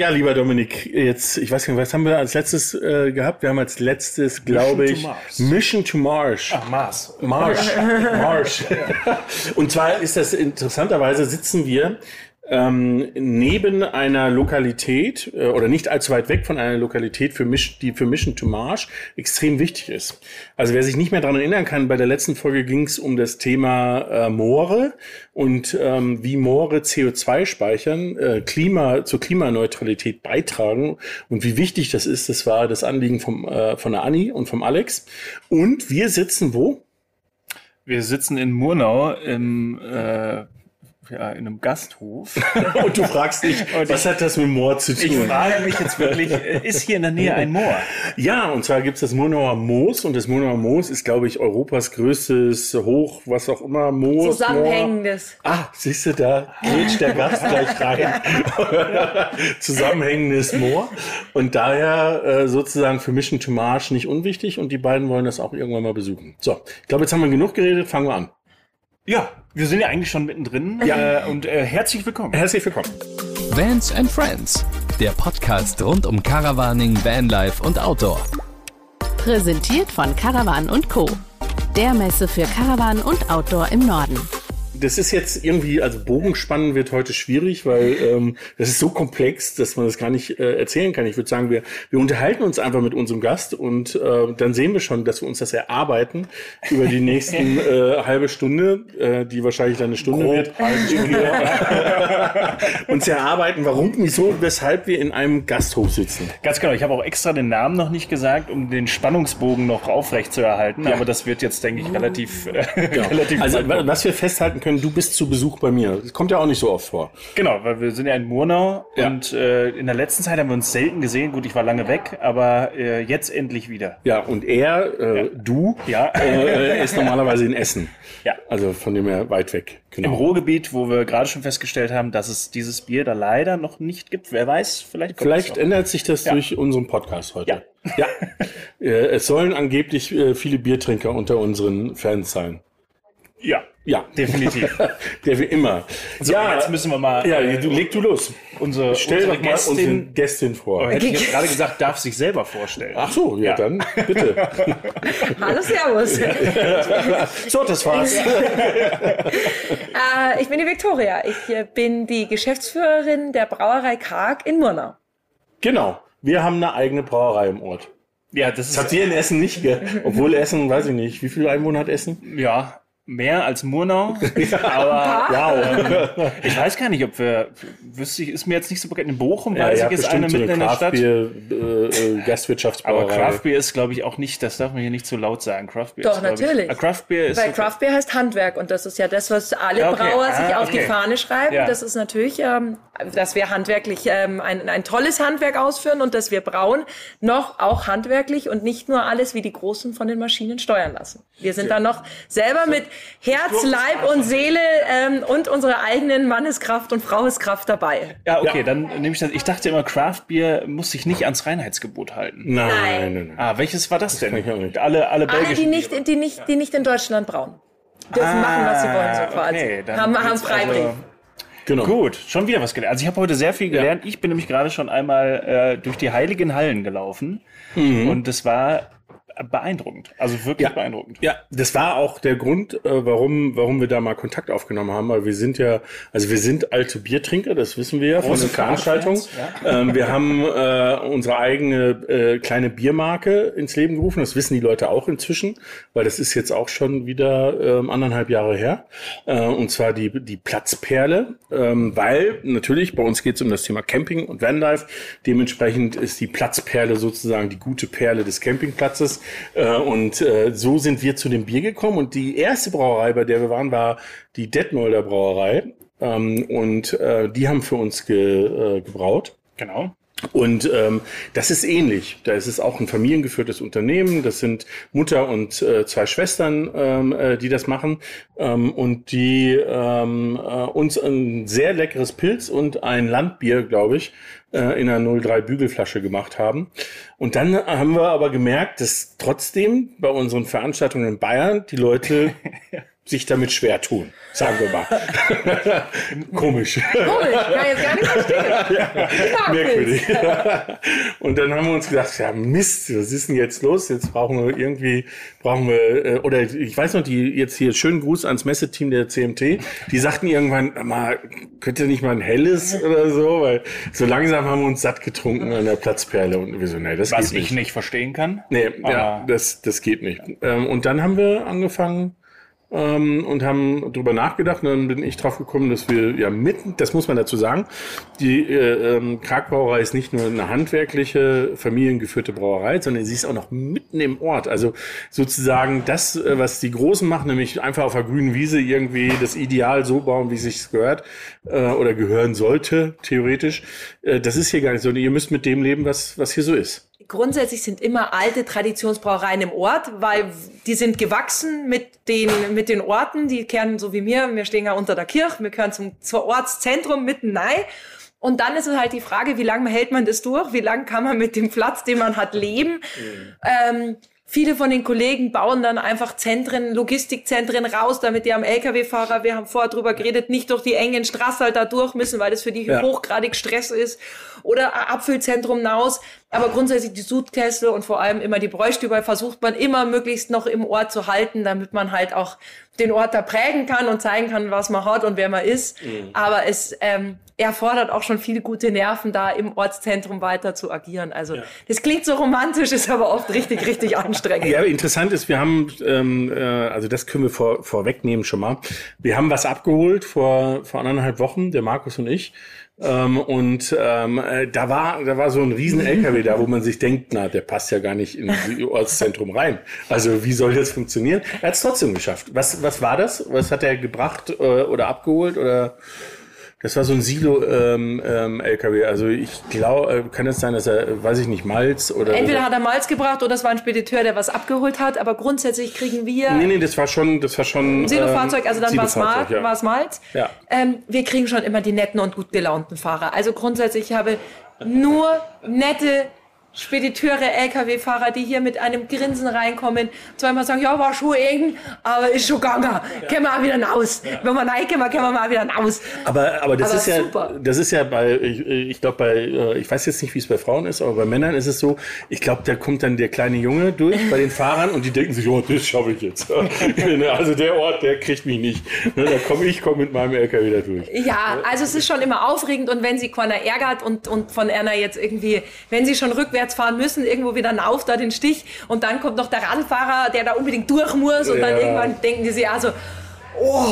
Ja, lieber Dominik, jetzt, ich weiß nicht, was haben wir als letztes äh, gehabt? Wir haben als letztes, glaube ich, Mission to Mars. Ach, Mars. Mars. Mars. Und zwar ist das interessanterweise sitzen wir ähm, neben einer Lokalität äh, oder nicht allzu weit weg von einer Lokalität, für Misch, die für Mission to Mars extrem wichtig ist. Also wer sich nicht mehr daran erinnern kann, bei der letzten Folge ging es um das Thema äh, Moore und ähm, wie Moore CO2 speichern, äh, Klima zur Klimaneutralität beitragen und wie wichtig das ist. Das war das Anliegen vom, äh, von der Anni und vom Alex. Und wir sitzen wo? Wir sitzen in Murnau im äh, ja, in einem Gasthof. und du fragst dich, was hat das mit Moor zu tun? Ich frage mich jetzt wirklich, äh, ist hier in der Nähe ein Moor? Ja, und zwar gibt es das Murnauer Moos und das Murnauer Moos ist, glaube ich, Europas größtes Hoch, was auch immer, Moos. Zusammenhängendes. Moor. Ah, siehst du, da geht der Gast gleich rein. Zusammenhängendes Moor. Und daher äh, sozusagen für Mission to Mars nicht unwichtig und die beiden wollen das auch irgendwann mal besuchen. So, ich glaube, jetzt haben wir genug geredet, fangen wir an. Ja, wir sind ja eigentlich schon mittendrin. Ja. Äh, und äh, herzlich willkommen. Herzlich willkommen. Vans and Friends, der Podcast rund um Caravaning, Vanlife und Outdoor. Präsentiert von Caravan Co. Der Messe für Caravan und Outdoor im Norden das ist jetzt irgendwie, also Bogenspannen wird heute schwierig, weil ähm, das ist so komplex, dass man das gar nicht äh, erzählen kann. Ich würde sagen, wir, wir unterhalten uns einfach mit unserem Gast und äh, dann sehen wir schon, dass wir uns das erarbeiten über die nächsten äh, halbe Stunde, äh, die wahrscheinlich dann eine Stunde Grob wird. uns erarbeiten, warum, wieso, weshalb wir in einem Gasthof sitzen. Ganz genau. Ich habe auch extra den Namen noch nicht gesagt, um den Spannungsbogen noch aufrecht zu erhalten. Ja. Aber das wird jetzt, denke ich, relativ, äh, genau. relativ. Also was wir festhalten können, können, du bist zu Besuch bei mir. Das kommt ja auch nicht so oft vor. Genau, weil wir sind ja in Murnau ja. und äh, in der letzten Zeit haben wir uns selten gesehen. Gut, ich war lange weg, aber äh, jetzt endlich wieder. Ja, und er, äh, ja. du, ja. Äh, ist normalerweise in Essen. Ja. Also von dem her weit weg. Genau. Im Ruhrgebiet, wo wir gerade schon festgestellt haben, dass es dieses Bier da leider noch nicht gibt. Wer weiß, vielleicht kommt Vielleicht ändert sich das ja. durch unseren Podcast heute. Ja. ja. Äh, es sollen angeblich äh, viele Biertrinker unter unseren Fans sein. Ja. Ja, definitiv. Der wie immer. So, ja, jetzt müssen wir mal. Ja, äh, du, leg du los. Unsere, Stell unsere doch mal Gästin, unsere Gästin vor. Oh, hätte ich jetzt gerade gesagt, darf sich selber vorstellen. Ach so, ja, ja. dann bitte. Hallo, Servus. so, das war's. äh, ich bin die Viktoria. Ich äh, bin die Geschäftsführerin der Brauerei Karg in Murnau. Genau. Wir haben eine eigene Brauerei im Ort. Ja, das, das habt ihr in Essen nicht, gell? Obwohl Essen, weiß ich nicht, wie viele Einwohner hat Essen? Ja, mehr als Murnau. aber wow. ich weiß gar nicht, ob wir, wüsste ich, ist mir jetzt nicht so bekannt. In Bochum ja, weiß ich, ist eine mitten in der Stadt. Äh, äh, Gastwirtschaftsbrauerei. Aber Craftbeer ist, glaube ich, auch nicht, das darf man hier nicht zu so laut sagen. Craftbeer Doch, ist, natürlich. Ich, Craftbeer ist Weil Craftbeer heißt Handwerk und das ist ja das, was alle okay. Brauer ah, sich auf okay. die Fahne schreiben. Ja. Das ist natürlich, ähm, dass wir handwerklich ähm, ein, ein tolles Handwerk ausführen und dass wir brauen noch auch handwerklich und nicht nur alles wie die Großen von den Maschinen steuern lassen. Wir sind ja. da noch selber mit Herz, Leib und Seele ähm, und unserer eigenen Manneskraft und Fraueskraft dabei. Ja, okay, ja. dann nehme ich das. Ich dachte immer, Craft Beer muss sich nicht ans Reinheitsgebot halten. Nein, nein, nein. nein. Ah, welches war das, das denn? Alle, alle, alle die nicht, die nicht, die nicht in Deutschland brauen. Dürfen ah, machen, was sie wollen, so quasi. Okay, haben, haben Freibrief. Also Genau. Gut, schon wieder was gelernt. Also ich habe heute sehr viel gelernt. Ja. Ich bin nämlich gerade schon einmal äh, durch die heiligen Hallen gelaufen mhm. und das war beeindruckend. Also wirklich ja, beeindruckend. Ja, das war auch der Grund, äh, warum, warum wir da mal Kontakt aufgenommen haben, weil wir sind ja, also wir sind alte Biertrinker, das wissen wir ja von der Veranstaltung. Ja. Ähm, wir haben äh, unsere eigene äh, kleine Biermarke ins Leben gerufen. Das wissen die Leute auch inzwischen, weil das ist jetzt auch schon wieder ähm, anderthalb Jahre her. Äh, und zwar die, die Platzperle, ähm, weil natürlich bei uns geht es um das Thema Camping und Vanlife. Dementsprechend ist die Platzperle sozusagen die gute Perle des Campingplatzes. Äh, und äh, so sind wir zu dem Bier gekommen. Und die erste Brauerei, bei der wir waren, war die Detmolder Brauerei. Ähm, und äh, die haben für uns ge, gebraut. Genau. Und ähm, das ist ähnlich. Da ist es auch ein familiengeführtes Unternehmen. Das sind Mutter und äh, zwei Schwestern, ähm, äh, die das machen ähm, und die ähm, äh, uns ein sehr leckeres Pilz und ein Landbier, glaube ich, äh, in einer 03 Bügelflasche gemacht haben. Und dann haben wir aber gemerkt, dass trotzdem bei unseren Veranstaltungen in Bayern die Leute sich damit schwer tun, sagen wir mal. Komisch. Komisch, kann jetzt gar nicht verstehen. Ja, merkwürdig. Und dann haben wir uns gedacht, ja Mist, was ist denn jetzt los? Jetzt brauchen wir irgendwie, brauchen wir, äh, oder ich weiß noch, die jetzt hier schönen Gruß ans Messeteam der CMT, die sagten irgendwann, mal, könnt ihr nicht mal ein helles oder so, weil so langsam haben wir uns satt getrunken an der Platzperle und wir so, nee, das Was geht nicht. ich nicht verstehen kann. Nee, ja, das, das geht nicht. Ähm, und dann haben wir angefangen, ähm, und haben drüber nachgedacht. Und dann bin ich drauf gekommen, dass wir ja mitten, das muss man dazu sagen, die äh, ähm, Kragbrauerei ist nicht nur eine handwerkliche, familiengeführte Brauerei, sondern sie ist auch noch mitten im Ort. Also sozusagen das, äh, was die Großen machen, nämlich einfach auf der grünen Wiese irgendwie das Ideal so bauen, wie es sich gehört äh, oder gehören sollte, theoretisch. Äh, das ist hier gar nicht so. Ihr müsst mit dem leben, was, was hier so ist grundsätzlich sind immer alte Traditionsbrauereien im Ort, weil die sind gewachsen mit den, mit den Orten. Die kehren so wie mir, wir stehen ja unter der Kirche, wir gehören zum, zum Ortszentrum mitten rein. Und dann ist es halt die Frage, wie lange hält man das durch? Wie lange kann man mit dem Platz, den man hat, leben? Mhm. Ähm, Viele von den Kollegen bauen dann einfach Zentren, Logistikzentren raus, damit die am Lkw-Fahrer, wir haben vorher drüber geredet, nicht durch die engen Straßen halt da durch müssen, weil das für die ja. hochgradig Stress ist. Oder Abfüllzentrum hinaus. Aber grundsätzlich die Sudkessel und vor allem immer die Bräustüber versucht man immer möglichst noch im Ort zu halten, damit man halt auch den Ort da prägen kann und zeigen kann, was man hat und wer man ist. Mhm. Aber es ähm, erfordert auch schon viele gute Nerven, da im Ortszentrum weiter zu agieren. Also ja. das klingt so romantisch, ist aber oft richtig, richtig anstrengend. Ja, interessant ist, wir haben, ähm, äh, also das können wir vor, vorwegnehmen schon mal. Wir haben was abgeholt vor, vor anderthalb Wochen, der Markus und ich. Ähm, und ähm, äh, da war da war so ein riesen LKW da, wo man sich denkt, na, der passt ja gar nicht in Ortszentrum rein. Also wie soll das funktionieren? Er hat es trotzdem geschafft. Was was war das? Was hat er gebracht äh, oder abgeholt oder? Das war so ein Silo-LKW. Ähm, ähm, LKW. also ich glaube, äh, kann es sein, dass er, weiß ich nicht, Malz oder. Entweder hat er Malz gebracht oder es war ein Spediteur, der was abgeholt hat. Aber grundsätzlich kriegen wir. Nee, nee, das war schon, das war schon. Silo-Fahrzeug, also dann war es Malz. Ja. Malz. Ja. Ähm, wir kriegen schon immer die netten und gut gelaunten Fahrer. Also grundsätzlich ich habe nur nette Spediteure, Lkw-Fahrer, die hier mit einem Grinsen reinkommen, zweimal sagen, ja, war schon eng, aber ist schon gegangen. Ja. Können wir auch wieder raus. Ja. Wenn wir reinkommen, können wir mal wieder raus. Aber, aber das aber ist ja, super. das ist ja bei, ich, ich glaube bei, äh, ich weiß jetzt nicht, wie es bei Frauen ist, aber bei Männern ist es so, ich glaube, da kommt dann der kleine Junge durch bei den Fahrern und die denken sich, oh, das schaffe ich jetzt. also der Ort, der kriegt mich nicht. Ne, da komme ich, komme mit meinem Lkw da durch. Ja, also es ist schon immer aufregend und wenn sie keiner ärgert und, und von einer jetzt irgendwie, wenn sie schon rückwärts rückwärts fahren müssen, irgendwo wieder auf da den Stich und dann kommt noch der Radfahrer, der da unbedingt durch muss und ja. dann irgendwann denken die sich also, oh,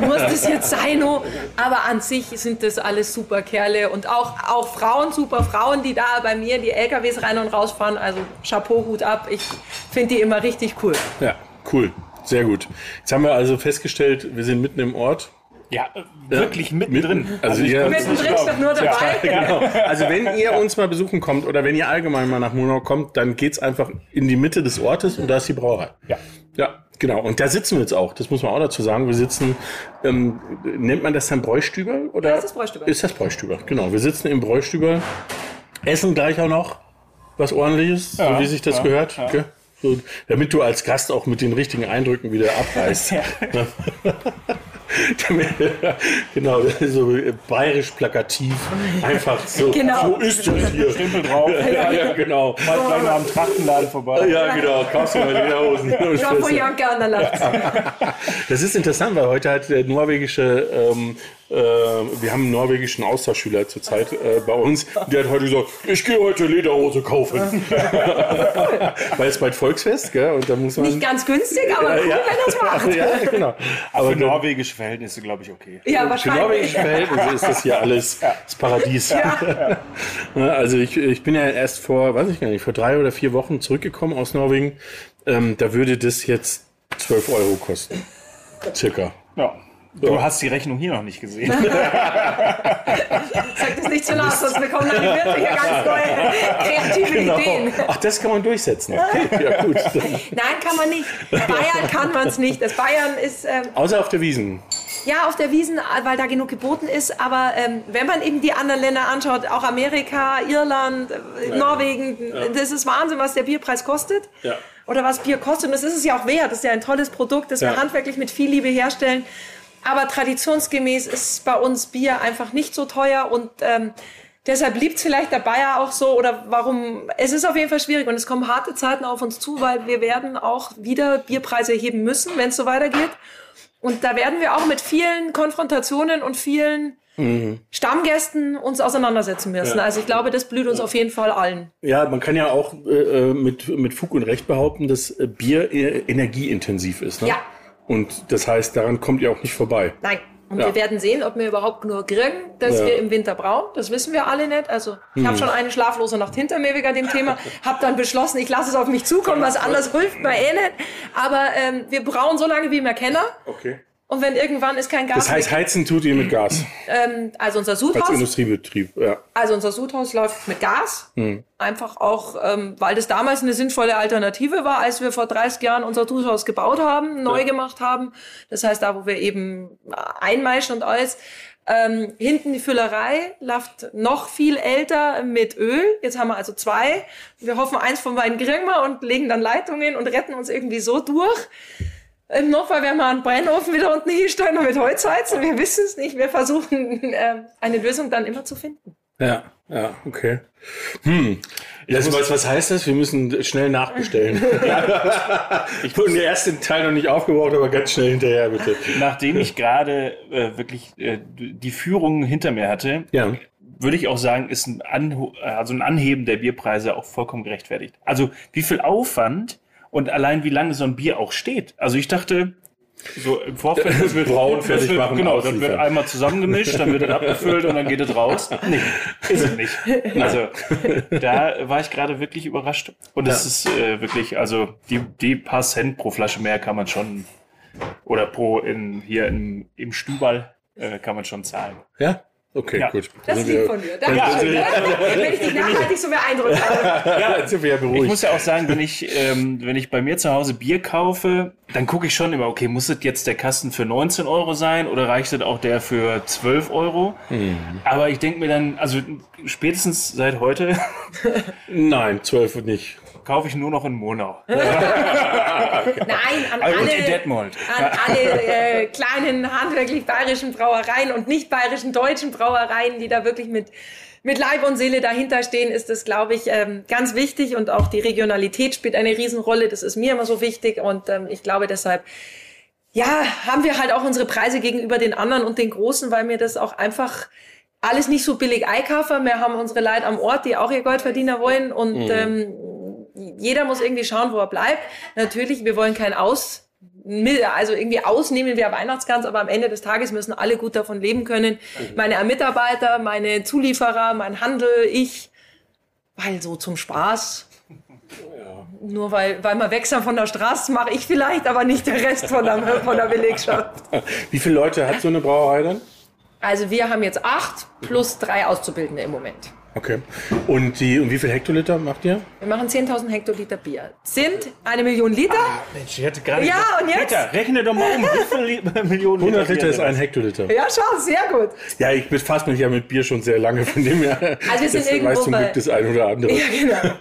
muss das jetzt sein? Oh? Aber an sich sind das alles super Kerle und auch, auch Frauen, super Frauen, die da bei mir die LKWs rein und rausfahren. Also Chapeau, Hut ab. Ich finde die immer richtig cool. Ja, cool. Sehr gut. Jetzt haben wir also festgestellt, wir sind mitten im Ort. Ja, wirklich mittendrin. Also, also ihr, mittendrin doch nur dabei. Ja, genau. Also wenn ihr uns mal besuchen kommt oder wenn ihr allgemein mal nach Monau kommt, dann geht's einfach in die Mitte des Ortes und da ist die Brauerei. Ja. Ja, genau. Und da sitzen wir jetzt auch. Das muss man auch dazu sagen. Wir sitzen, ähm, nennt man das dann Bräustüber? Oder? Ja, das ist Bräustüber. Ist das Bräustüber, genau. Wir sitzen im Bräustüber, essen gleich auch noch was ordentliches, ja, so wie sich das ja, gehört. Ja. Damit du als Gast auch mit den richtigen Eindrücken wieder abreißt. genau, so bayerisch plakativ. Einfach so. Genau. So ist es hier. Stempel drauf. Ja, ja, genau. Mal gleich mal am Trachtenladen vorbei. Ja, genau. Kaufst du mal Lederhosen. Ja, an der Nacht. Das ist interessant, weil heute hat der norwegische ähm, äh, wir haben einen norwegischen Austauschschüler zurzeit äh, bei uns. Der hat heute gesagt, ich gehe heute Lederhose kaufen. Weil es bald Volksfest, gell? Und da muss man. Nicht ganz günstig, aber cool, ja, wenn er es macht. ja, genau. Aber für norwegische Verhältnisse, glaube ich, okay. Ja, wahrscheinlich. Für norwegische Verhältnisse ist das hier alles das Paradies. Ja. Also ich, ich bin ja erst vor, weiß ich gar nicht, vor drei oder vier Wochen zurückgekommen aus Norwegen. Ähm, da würde das jetzt 12 Euro kosten. Circa. Ja. Du ja. hast die Rechnung hier noch nicht gesehen. Sag das nicht zu laut, sonst bekommen dann die Wirte hier ganz neue kreative genau. Ideen. Ach, das kann man durchsetzen. Okay, ja gut. Nein, kann man nicht. Bayern kann man es nicht. Das Bayern ist... Ähm Außer auf der Wiesen. Ja, auf der Wiesen, weil da genug geboten ist. Aber ähm, wenn man eben die anderen Länder anschaut, auch Amerika, Irland, ja. Norwegen, ja. das ist Wahnsinn, was der Bierpreis kostet. Ja. Oder was Bier kostet. Und das ist es ja auch wert. Das ist ja ein tolles Produkt, das wir handwerklich mit viel Liebe herstellen. Aber traditionsgemäß ist bei uns Bier einfach nicht so teuer und ähm, deshalb liebt es vielleicht der Bayer auch so oder warum. Es ist auf jeden Fall schwierig und es kommen harte Zeiten auf uns zu, weil wir werden auch wieder Bierpreise erheben müssen, wenn es so weitergeht. Und da werden wir auch mit vielen Konfrontationen und vielen mhm. Stammgästen uns auseinandersetzen müssen. Ja. Also ich glaube, das blüht uns auf jeden Fall allen. Ja, man kann ja auch äh, mit, mit Fug und Recht behaupten, dass Bier energieintensiv ist. Ne? Ja. Und das heißt, daran kommt ihr auch nicht vorbei. Nein. Und ja. wir werden sehen, ob wir überhaupt nur kriegen, dass ja. wir im Winter brauen. Das wissen wir alle nicht. Also ich hm. habe schon eine schlaflose Nacht hinter mir wegen dem Thema. Habe dann beschlossen, ich lasse es auf mich zukommen. Was anders hilft mir eh nicht. Aber ähm, wir brauen so lange, wie wir kennen. Okay. Und wenn irgendwann ist kein Gas. Das heißt, heizen tut ihr mit Gas. Ähm, also unser Sudhaus. Als Industriebetrieb, ja. Also unser Sudhaus läuft mit Gas. Hm. Einfach auch, ähm, weil das damals eine sinnvolle Alternative war, als wir vor 30 Jahren unser Sudhaus gebaut haben, neu ja. gemacht haben. Das heißt, da wo wir eben einmeischen und alles. Ähm, hinten die Füllerei läuft noch viel älter mit Öl. Jetzt haben wir also zwei. Wir hoffen, eins von beiden kriegen wir und legen dann Leitungen und retten uns irgendwie so durch. Im Notfall werden wir einen Brennofen wieder unten hinstellen und mit Holz heizen. Wir wissen es nicht. Wir versuchen äh, eine Lösung dann immer zu finden. Ja, ja, okay. Hm. Das, was, was heißt das? Wir müssen schnell nachbestellen. ich wurde den ersten Teil noch nicht aufgebraucht, aber ganz schnell hinterher, bitte. Nachdem ich gerade äh, wirklich äh, die Führung hinter mir hatte, ja. würde ich auch sagen, ist ein, An also ein Anheben der Bierpreise auch vollkommen gerechtfertigt. Also wie viel Aufwand und allein wie lange so ein Bier auch steht. Also ich dachte, so im Vorfeld. Das wird braun fertig wird, machen. Genau, das wird einmal zusammengemischt, dann wird es abgefüllt und dann geht es raus. Nee, ist es nicht. Also da war ich gerade wirklich überrascht. Und es ja. ist äh, wirklich, also die, die paar Cent pro Flasche mehr kann man schon, oder pro in, hier im, im Stübal äh, kann man schon zahlen. Ja? Okay, ja. gut. Das ist lieb von mir. Danke ja. Wenn ich dich nachhaltig so beeindruckt habe. Ja, sind wir ja beruhigt. Ich muss ja auch sagen, wenn ich, ähm, wenn ich bei mir zu Hause Bier kaufe, dann gucke ich schon immer, okay, muss das jetzt der Kasten für 19 Euro sein oder reicht das auch der für 12 Euro? Mhm. Aber ich denke mir dann, also spätestens seit heute. Nein, 12 nicht kaufe ich nur noch in Monau. Nein, an alle, an alle äh, kleinen handwerklich bayerischen Brauereien und nicht bayerischen deutschen Brauereien, die da wirklich mit mit Leib und Seele dahinter stehen, ist das, glaube ich, ähm, ganz wichtig und auch die Regionalität spielt eine Riesenrolle. Das ist mir immer so wichtig und ähm, ich glaube deshalb, ja, haben wir halt auch unsere Preise gegenüber den anderen und den Großen, weil mir das auch einfach alles nicht so billig einkaufen. Wir haben unsere Leute am Ort, die auch ihr Gold verdienen wollen und mhm. ähm, jeder muss irgendwie schauen, wo er bleibt. Natürlich, wir wollen kein Aus, also irgendwie ausnehmen wir Weihnachtsgans, aber am Ende des Tages müssen alle gut davon leben können. Mhm. Meine Mitarbeiter, meine Zulieferer, mein Handel, ich, weil so zum Spaß. Ja. Nur weil, weil wir wechseln von der Straße, mache ich vielleicht, aber nicht der Rest von der, von der Belegschaft. Wie viele Leute hat so eine Brauerei dann? Also wir haben jetzt acht plus drei Auszubildende im Moment. Okay. Und, die, und wie viel Hektoliter macht ihr? Wir machen 10.000 Hektoliter Bier. Sind eine Million Liter. Ah, Mensch, ich hätte gerade Ja, gesagt, und jetzt? Liter, rechne doch mal um, wie viele Millionen 100 Liter, Liter ist ein Hektoliter. Ja, schau, sehr gut. Ja, ich befasse mich ja mit Bier schon sehr lange, von dem her also wir sind irgendwo weiß zum Glück das ein oder andere. Ja, genau.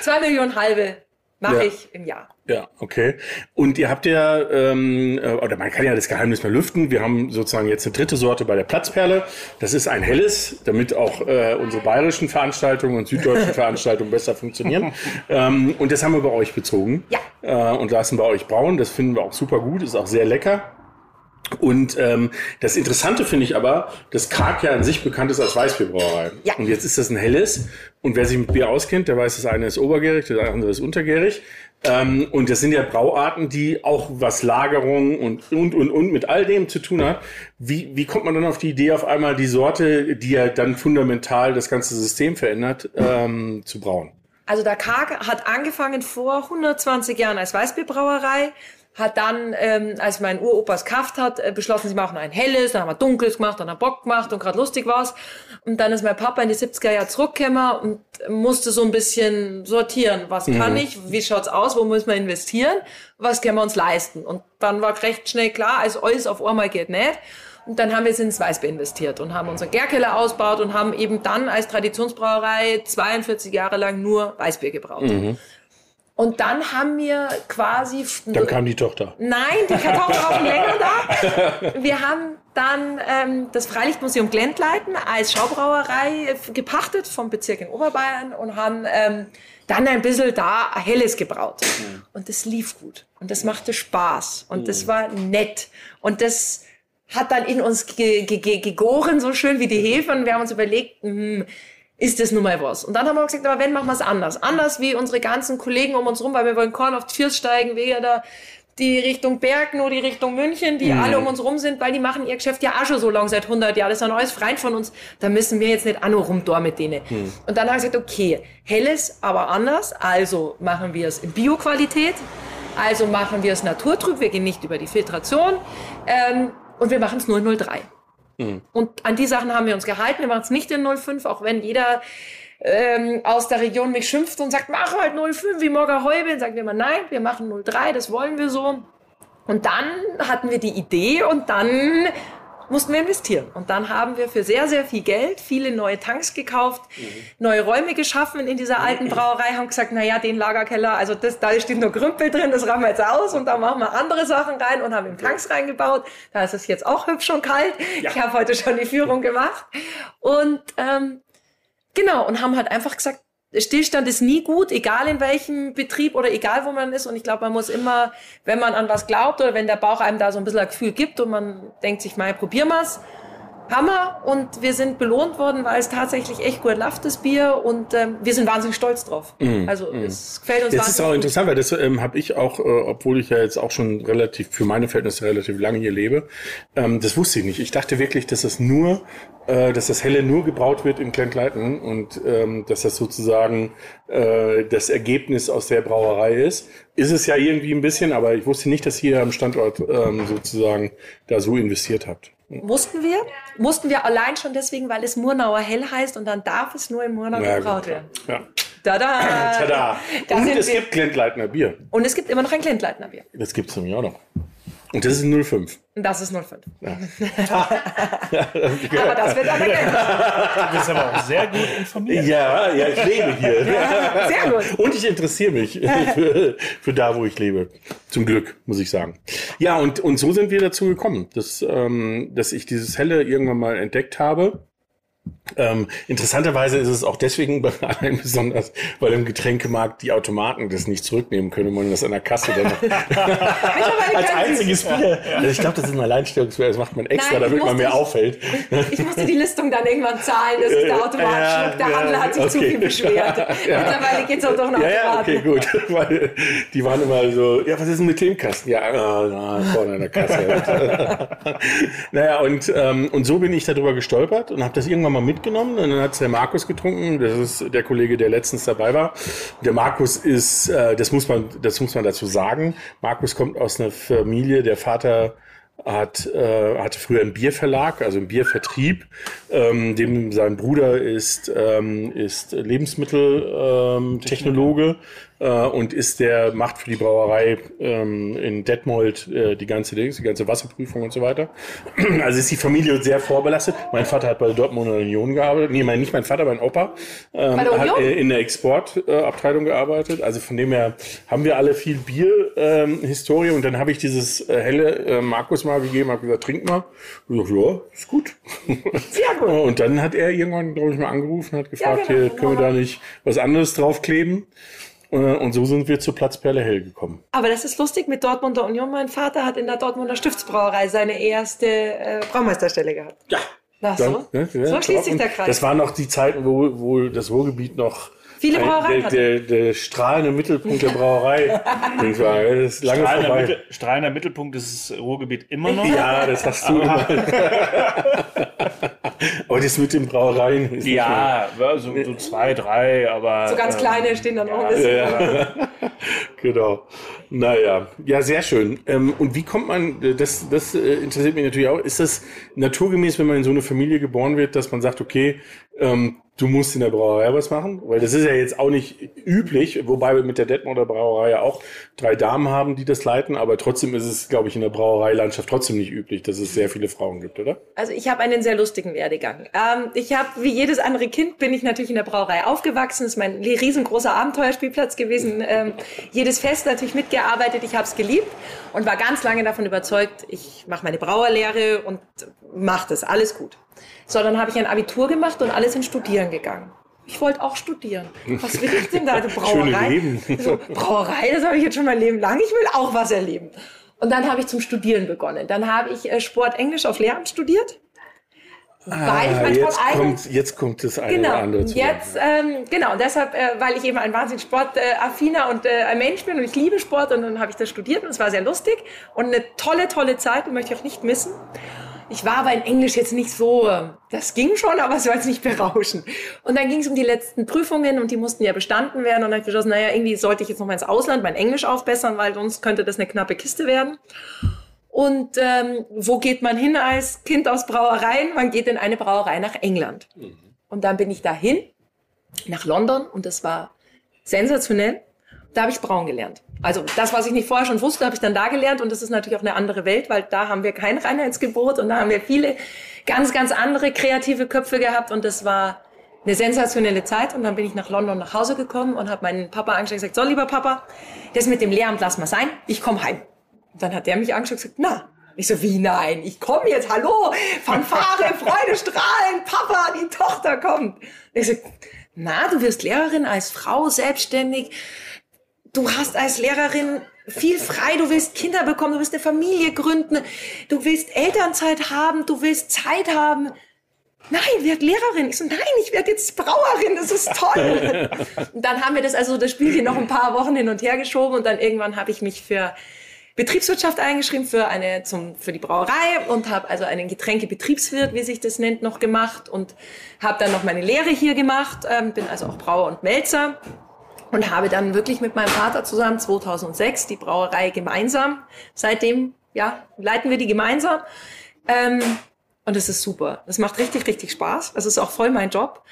Zwei Millionen halbe mache ja. ich im Jahr. Ja, okay. Und ihr habt ja, ähm, äh, oder man kann ja das Geheimnis mal lüften. Wir haben sozusagen jetzt eine dritte Sorte bei der Platzperle. Das ist ein helles, damit auch äh, unsere bayerischen Veranstaltungen und süddeutschen Veranstaltungen besser funktionieren. ähm, und das haben wir bei euch bezogen. Ja. Äh, und lassen bei euch brauen. Das finden wir auch super gut. Ist auch sehr lecker. Und ähm, das Interessante finde ich aber, dass Karg ja an sich bekannt ist als Weißbierbrauerei. Ja. Und jetzt ist das ein helles. Und wer sich mit Bier auskennt, der weiß, das eine ist obergärig, das andere ist untergärig. Ähm, und das sind ja Brauarten, die auch was Lagerung und, und, und, und mit all dem zu tun hat. Wie, wie kommt man dann auf die Idee, auf einmal die Sorte, die ja dann fundamental das ganze System verändert, ähm, zu brauen? Also der Karg hat angefangen vor 120 Jahren als Weißbierbrauerei hat dann, ähm, als mein Uropa es gekauft hat, äh, beschlossen, sie machen ein helles, dann haben wir dunkles gemacht, dann haben wir Bock gemacht und gerade lustig war's. Und dann ist mein Papa in die 70er Jahre zurückgekommen und musste so ein bisschen sortieren. Was kann mhm. ich? Wie schaut's aus? Wo müssen wir investieren? Was können wir uns leisten? Und dann war recht schnell klar, also alles auf einmal geht nicht. Und dann haben wir es ins Weißbier investiert und haben unseren Gärkeller ausgebaut und haben eben dann als Traditionsbrauerei 42 Jahre lang nur Weißbier gebraut. Mhm. Und dann haben wir quasi. Dann kam die Tochter. Nein, die Tochter war auch länger da. Wir haben dann ähm, das Freilichtmuseum Glendleiten als Schaubrauerei gepachtet vom Bezirk in Oberbayern und haben ähm, dann ein bisschen da Helles gebraut. Mhm. Und das lief gut. Und das machte Spaß. Und mhm. das war nett. Und das hat dann in uns ge ge gegoren, so schön wie die Hefe. Und wir haben uns überlegt, mh, ist das nun mal was. Und dann haben wir gesagt, aber wenn, machen wir es anders. Anders wie unsere ganzen Kollegen um uns rum, weil wir wollen Korn auf die Viers steigen, wegen da die Richtung Berg, nur die Richtung München, die mhm. alle um uns rum sind, weil die machen ihr Geschäft ja auch schon so lange, seit 100 Jahren. Das ist ein neues Freund von uns. Da müssen wir jetzt nicht auch nur rumdor mit denen. Mhm. Und dann haben wir gesagt, okay, helles, aber anders. Also machen wir es in Bioqualität. Also machen wir es naturtrüb. Wir gehen nicht über die Filtration. Ähm, und wir machen es nur in 03. Mhm. Und an die Sachen haben wir uns gehalten. Wir machen es nicht in 05, auch wenn jeder ähm, aus der Region mich schimpft und sagt, mach halt 05 wie Morga Heubel. Sagen wir mal, nein, wir machen 03, das wollen wir so. Und dann hatten wir die Idee und dann mussten wir investieren. Und dann haben wir für sehr, sehr viel Geld viele neue Tanks gekauft, mhm. neue Räume geschaffen in dieser alten Brauerei, haben gesagt, na ja, den Lagerkeller, also das, da steht nur Grümpel drin, das räumen wir jetzt aus und da machen wir andere Sachen rein und haben Tanks reingebaut. Da ist es jetzt auch hübsch und kalt. Ja. Ich habe heute schon die Führung gemacht. Und ähm, genau, und haben halt einfach gesagt, Stillstand ist nie gut, egal in welchem Betrieb oder egal wo man ist. Und ich glaube, man muss immer, wenn man an was glaubt oder wenn der Bauch einem da so ein bisschen ein Gefühl gibt und man denkt sich mal, probieren wir's, Hammer und wir sind belohnt worden, weil es tatsächlich echt gut läuft, das Bier und ähm, wir sind wahnsinnig stolz drauf. Mm, also mm. es gefällt uns Das ist auch interessant, weil das ähm, habe ich auch, äh, obwohl ich ja jetzt auch schon relativ, für meine Verhältnisse relativ lange hier lebe, ähm, das wusste ich nicht. Ich dachte wirklich, dass das nur, äh, dass das Helle nur gebraut wird in Klenkleiten und ähm, dass das sozusagen äh, das Ergebnis aus der Brauerei ist. Ist es ja irgendwie ein bisschen, aber ich wusste nicht, dass ihr am Standort ähm, sozusagen da so investiert habt. Mussten wir. Mussten wir allein schon deswegen, weil es Murnauer Hell heißt und dann darf es nur in Murnau ja, gebraut werden. Ja. Tada! Tada! und es wir. gibt Glendleitner Bier. Und es gibt immer noch ein Glendleitner Bier. Das gibt es nämlich auch noch. Und das ist 05. Das ist 05. Ja. aber das wird anerkannt. Du bist aber auch sehr gut informiert. Ja, ja, ich lebe hier. Ja, sehr gut. Und ich interessiere mich für, für, da, wo ich lebe. Zum Glück, muss ich sagen. Ja, und, und so sind wir dazu gekommen, dass, ähm, dass ich dieses Helle irgendwann mal entdeckt habe ähm, interessanterweise ist es auch deswegen bei allen besonders, weil im Getränkemarkt die Automaten das nicht zurücknehmen können und man das an der Kasse dann als einziges Bier. Also ich glaube, das ist ein Alleinstellungsmerkmal, das macht man extra, Nein, damit man mehr ich, auffällt. Ich musste die Listung dann irgendwann zahlen, dass der Automat ja, schluckt. Der ja, Handel hat sich okay. zu viel beschwert. Ja, Mittlerweile geht es auch doch nach ja, ja, okay, gut. Weil die waren immer so, ja, was ist denn mit dem Kasten? Ja, na, vorne an der Kasse. naja, und, ähm, und so bin ich darüber gestolpert und habe das irgendwann mal mitgenommen. Und dann hat es der Markus getrunken. Das ist der Kollege, der letztens dabei war. Der Markus ist, äh, das muss man, das muss man dazu sagen. Markus kommt aus einer Familie, der Vater hat, äh, hatte früher einen Bierverlag, also einen Biervertrieb. Ähm, dem sein Bruder ist, ähm, ist Lebensmitteltechnologe. Ähm, äh, und ist der, macht für die Brauerei ähm, in Detmold äh, die ganze Dings, die ganze Wasserprüfung und so weiter. Also ist die Familie sehr vorbelastet. Mein Vater hat bei der Dortmunder Union gearbeitet. Nee, mein, nicht mein Vater, mein Opa. Ähm, hat äh, in der Exportabteilung äh, gearbeitet. Also von dem her haben wir alle viel Bier-Historie. Ähm, und dann habe ich dieses äh, helle äh, Markus mal gegeben, habe gesagt, trink mal. Und ich ja, ist gut. Sehr gut. und dann hat er irgendwann, glaube ich, mal angerufen, hat gefragt, ja, genau. hier, können wir da nicht was anderes draufkleben? Äh, und so sind wir zur Platzperle Hell gekommen. Aber das ist lustig mit Dortmunder Union. Mein Vater hat in der Dortmunder Stiftsbrauerei seine erste äh, Braumeisterstelle gehabt. Ja. Ach so? Ja, ja, so schließt sich der Kreis. Das waren noch die Zeiten, wo, wo das Ruhrgebiet noch Viele Brauereien der, der, der, strahlende Mittelpunkt der Brauerei. das ist lange strahlender, vorbei. Mittel, strahlender Mittelpunkt ist das Ruhrgebiet immer noch. Ja, das hast du immer. Aber Heute ist mit den Brauereien. Ist ja, so, so, zwei, drei, aber. So ganz ähm, kleine stehen dann auch ein bisschen. Ja. genau. Naja, ja, sehr schön. Ähm, und wie kommt man, das, das äh, interessiert mich natürlich auch, ist das naturgemäß, wenn man in so eine Familie geboren wird, dass man sagt, okay, ähm, du musst in der Brauerei was machen, weil das ist ja jetzt auch nicht üblich, wobei wir mit der Detmolder Brauerei ja auch drei Damen haben, die das leiten, aber trotzdem ist es, glaube ich, in der Brauereilandschaft trotzdem nicht üblich, dass es sehr viele Frauen gibt, oder? Also ich habe einen sehr lustigen Werdegang. Ähm, ich habe, wie jedes andere Kind, bin ich natürlich in der Brauerei aufgewachsen, das ist mein riesengroßer Abenteuerspielplatz gewesen, ähm, jedes Fest natürlich mitgearbeitet, ich habe es geliebt und war ganz lange davon überzeugt, ich mache meine Brauerlehre und mache das, alles gut. So, dann habe ich ein Abitur gemacht und alles in Studieren gegangen. Ich wollte auch studieren. Was will ich denn da? Also Brauerei? So, Brauerei, das habe ich jetzt schon mein Leben lang. Ich will auch was erleben. Und dann habe ich zum Studieren begonnen. Dann habe ich äh, Sport Englisch auf Lehramt studiert. Ah, weil ich mein jetzt, kommt, jetzt kommt das eine genau, oder andere zu. Jetzt, ähm, genau, deshalb, äh, weil ich eben ein wahnsinnig sportaffiner und äh, ein Mensch bin und ich liebe Sport und dann habe ich das studiert und es war sehr lustig und eine tolle, tolle Zeit, die möchte ich auch nicht missen. Ich war aber in Englisch jetzt nicht so, das ging schon, aber es war jetzt nicht berauschend. Und dann ging es um die letzten Prüfungen und die mussten ja bestanden werden. Und dann habe ich beschlossen, naja, irgendwie sollte ich jetzt noch mal ins Ausland mein Englisch aufbessern, weil sonst könnte das eine knappe Kiste werden. Und ähm, wo geht man hin als Kind aus Brauereien? Man geht in eine Brauerei nach England. Mhm. Und dann bin ich dahin, nach London, und das war sensationell. Da habe ich braun gelernt. Also das, was ich nicht vorher schon wusste, habe ich dann da gelernt und das ist natürlich auch eine andere Welt, weil da haben wir kein Reinheitsgebot und da haben wir viele ganz, ganz andere kreative Köpfe gehabt und das war eine sensationelle Zeit und dann bin ich nach London nach Hause gekommen und habe meinen Papa angeschaut und gesagt, so lieber Papa, das mit dem Lehramt lass mal sein, ich komme heim. Und dann hat der mich angeschaut und gesagt, na, ich so, wie nein, ich komme jetzt, hallo, Fanfare, Freude, Strahlen, Papa, die Tochter kommt. Und ich so, na, du wirst Lehrerin als Frau, selbstständig, du hast als Lehrerin viel frei, du willst Kinder bekommen, du willst eine Familie gründen, du willst Elternzeit haben, du willst Zeit haben. Nein, werd Lehrerin. Ich so, nein, ich werde jetzt Brauerin, das ist toll. und dann haben wir das also das Spielchen noch ein paar Wochen hin und her geschoben und dann irgendwann habe ich mich für Betriebswirtschaft eingeschrieben für eine zum für die Brauerei und habe also einen Getränkebetriebswirt, wie sich das nennt, noch gemacht und habe dann noch meine Lehre hier gemacht, ähm, bin also auch Brauer und Melzer und habe dann wirklich mit meinem Vater zusammen 2006 die Brauerei gemeinsam. Seitdem ja leiten wir die gemeinsam. Ähm, und es ist super. Das macht richtig, richtig Spaß. Das ist auch voll mein Job.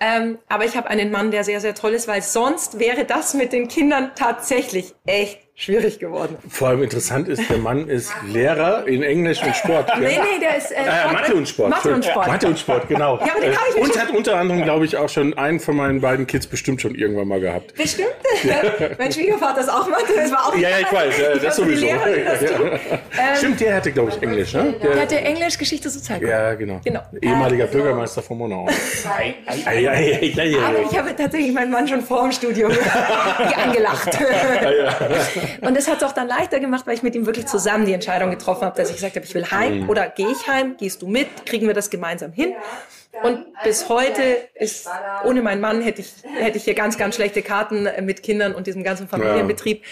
Ähm, aber ich habe einen Mann, der sehr, sehr toll ist, weil sonst wäre das mit den Kindern tatsächlich echt schwierig geworden. Vor allem interessant ist, der Mann ist Lehrer in Englisch und Sport. nee, nee, der ist äh, äh, Mathe und Sport. Mathe und Sport. Mathe und Sport, genau. ja, aber den ich und hat unter anderem, glaube ich, auch schon einen von meinen beiden Kids bestimmt schon irgendwann mal gehabt. Bestimmt. mein Schwiegervater ist auch Mathe. Das war auch ja, ja, ich weiß. Ja, das sowieso. Lehrerin, das ja. ähm, Stimmt, der hatte, glaube ich, Englisch. Ne? Der, der hatte Englisch, Geschichte, Sozialkunde. Ja, genau. genau. Ehemaliger äh, Bürgermeister von Monau. aber ich habe tatsächlich meinen Mann schon vor dem Studium angelacht. Und das hat auch dann leichter gemacht, weil ich mit ihm wirklich zusammen die Entscheidung getroffen habe, dass ich gesagt habe, ich will heim mhm. oder gehe ich heim, gehst du mit, kriegen wir das gemeinsam hin. Und bis heute ist, ohne meinen Mann hätte ich, hätte ich hier ganz, ganz schlechte Karten mit Kindern und diesem ganzen Familienbetrieb.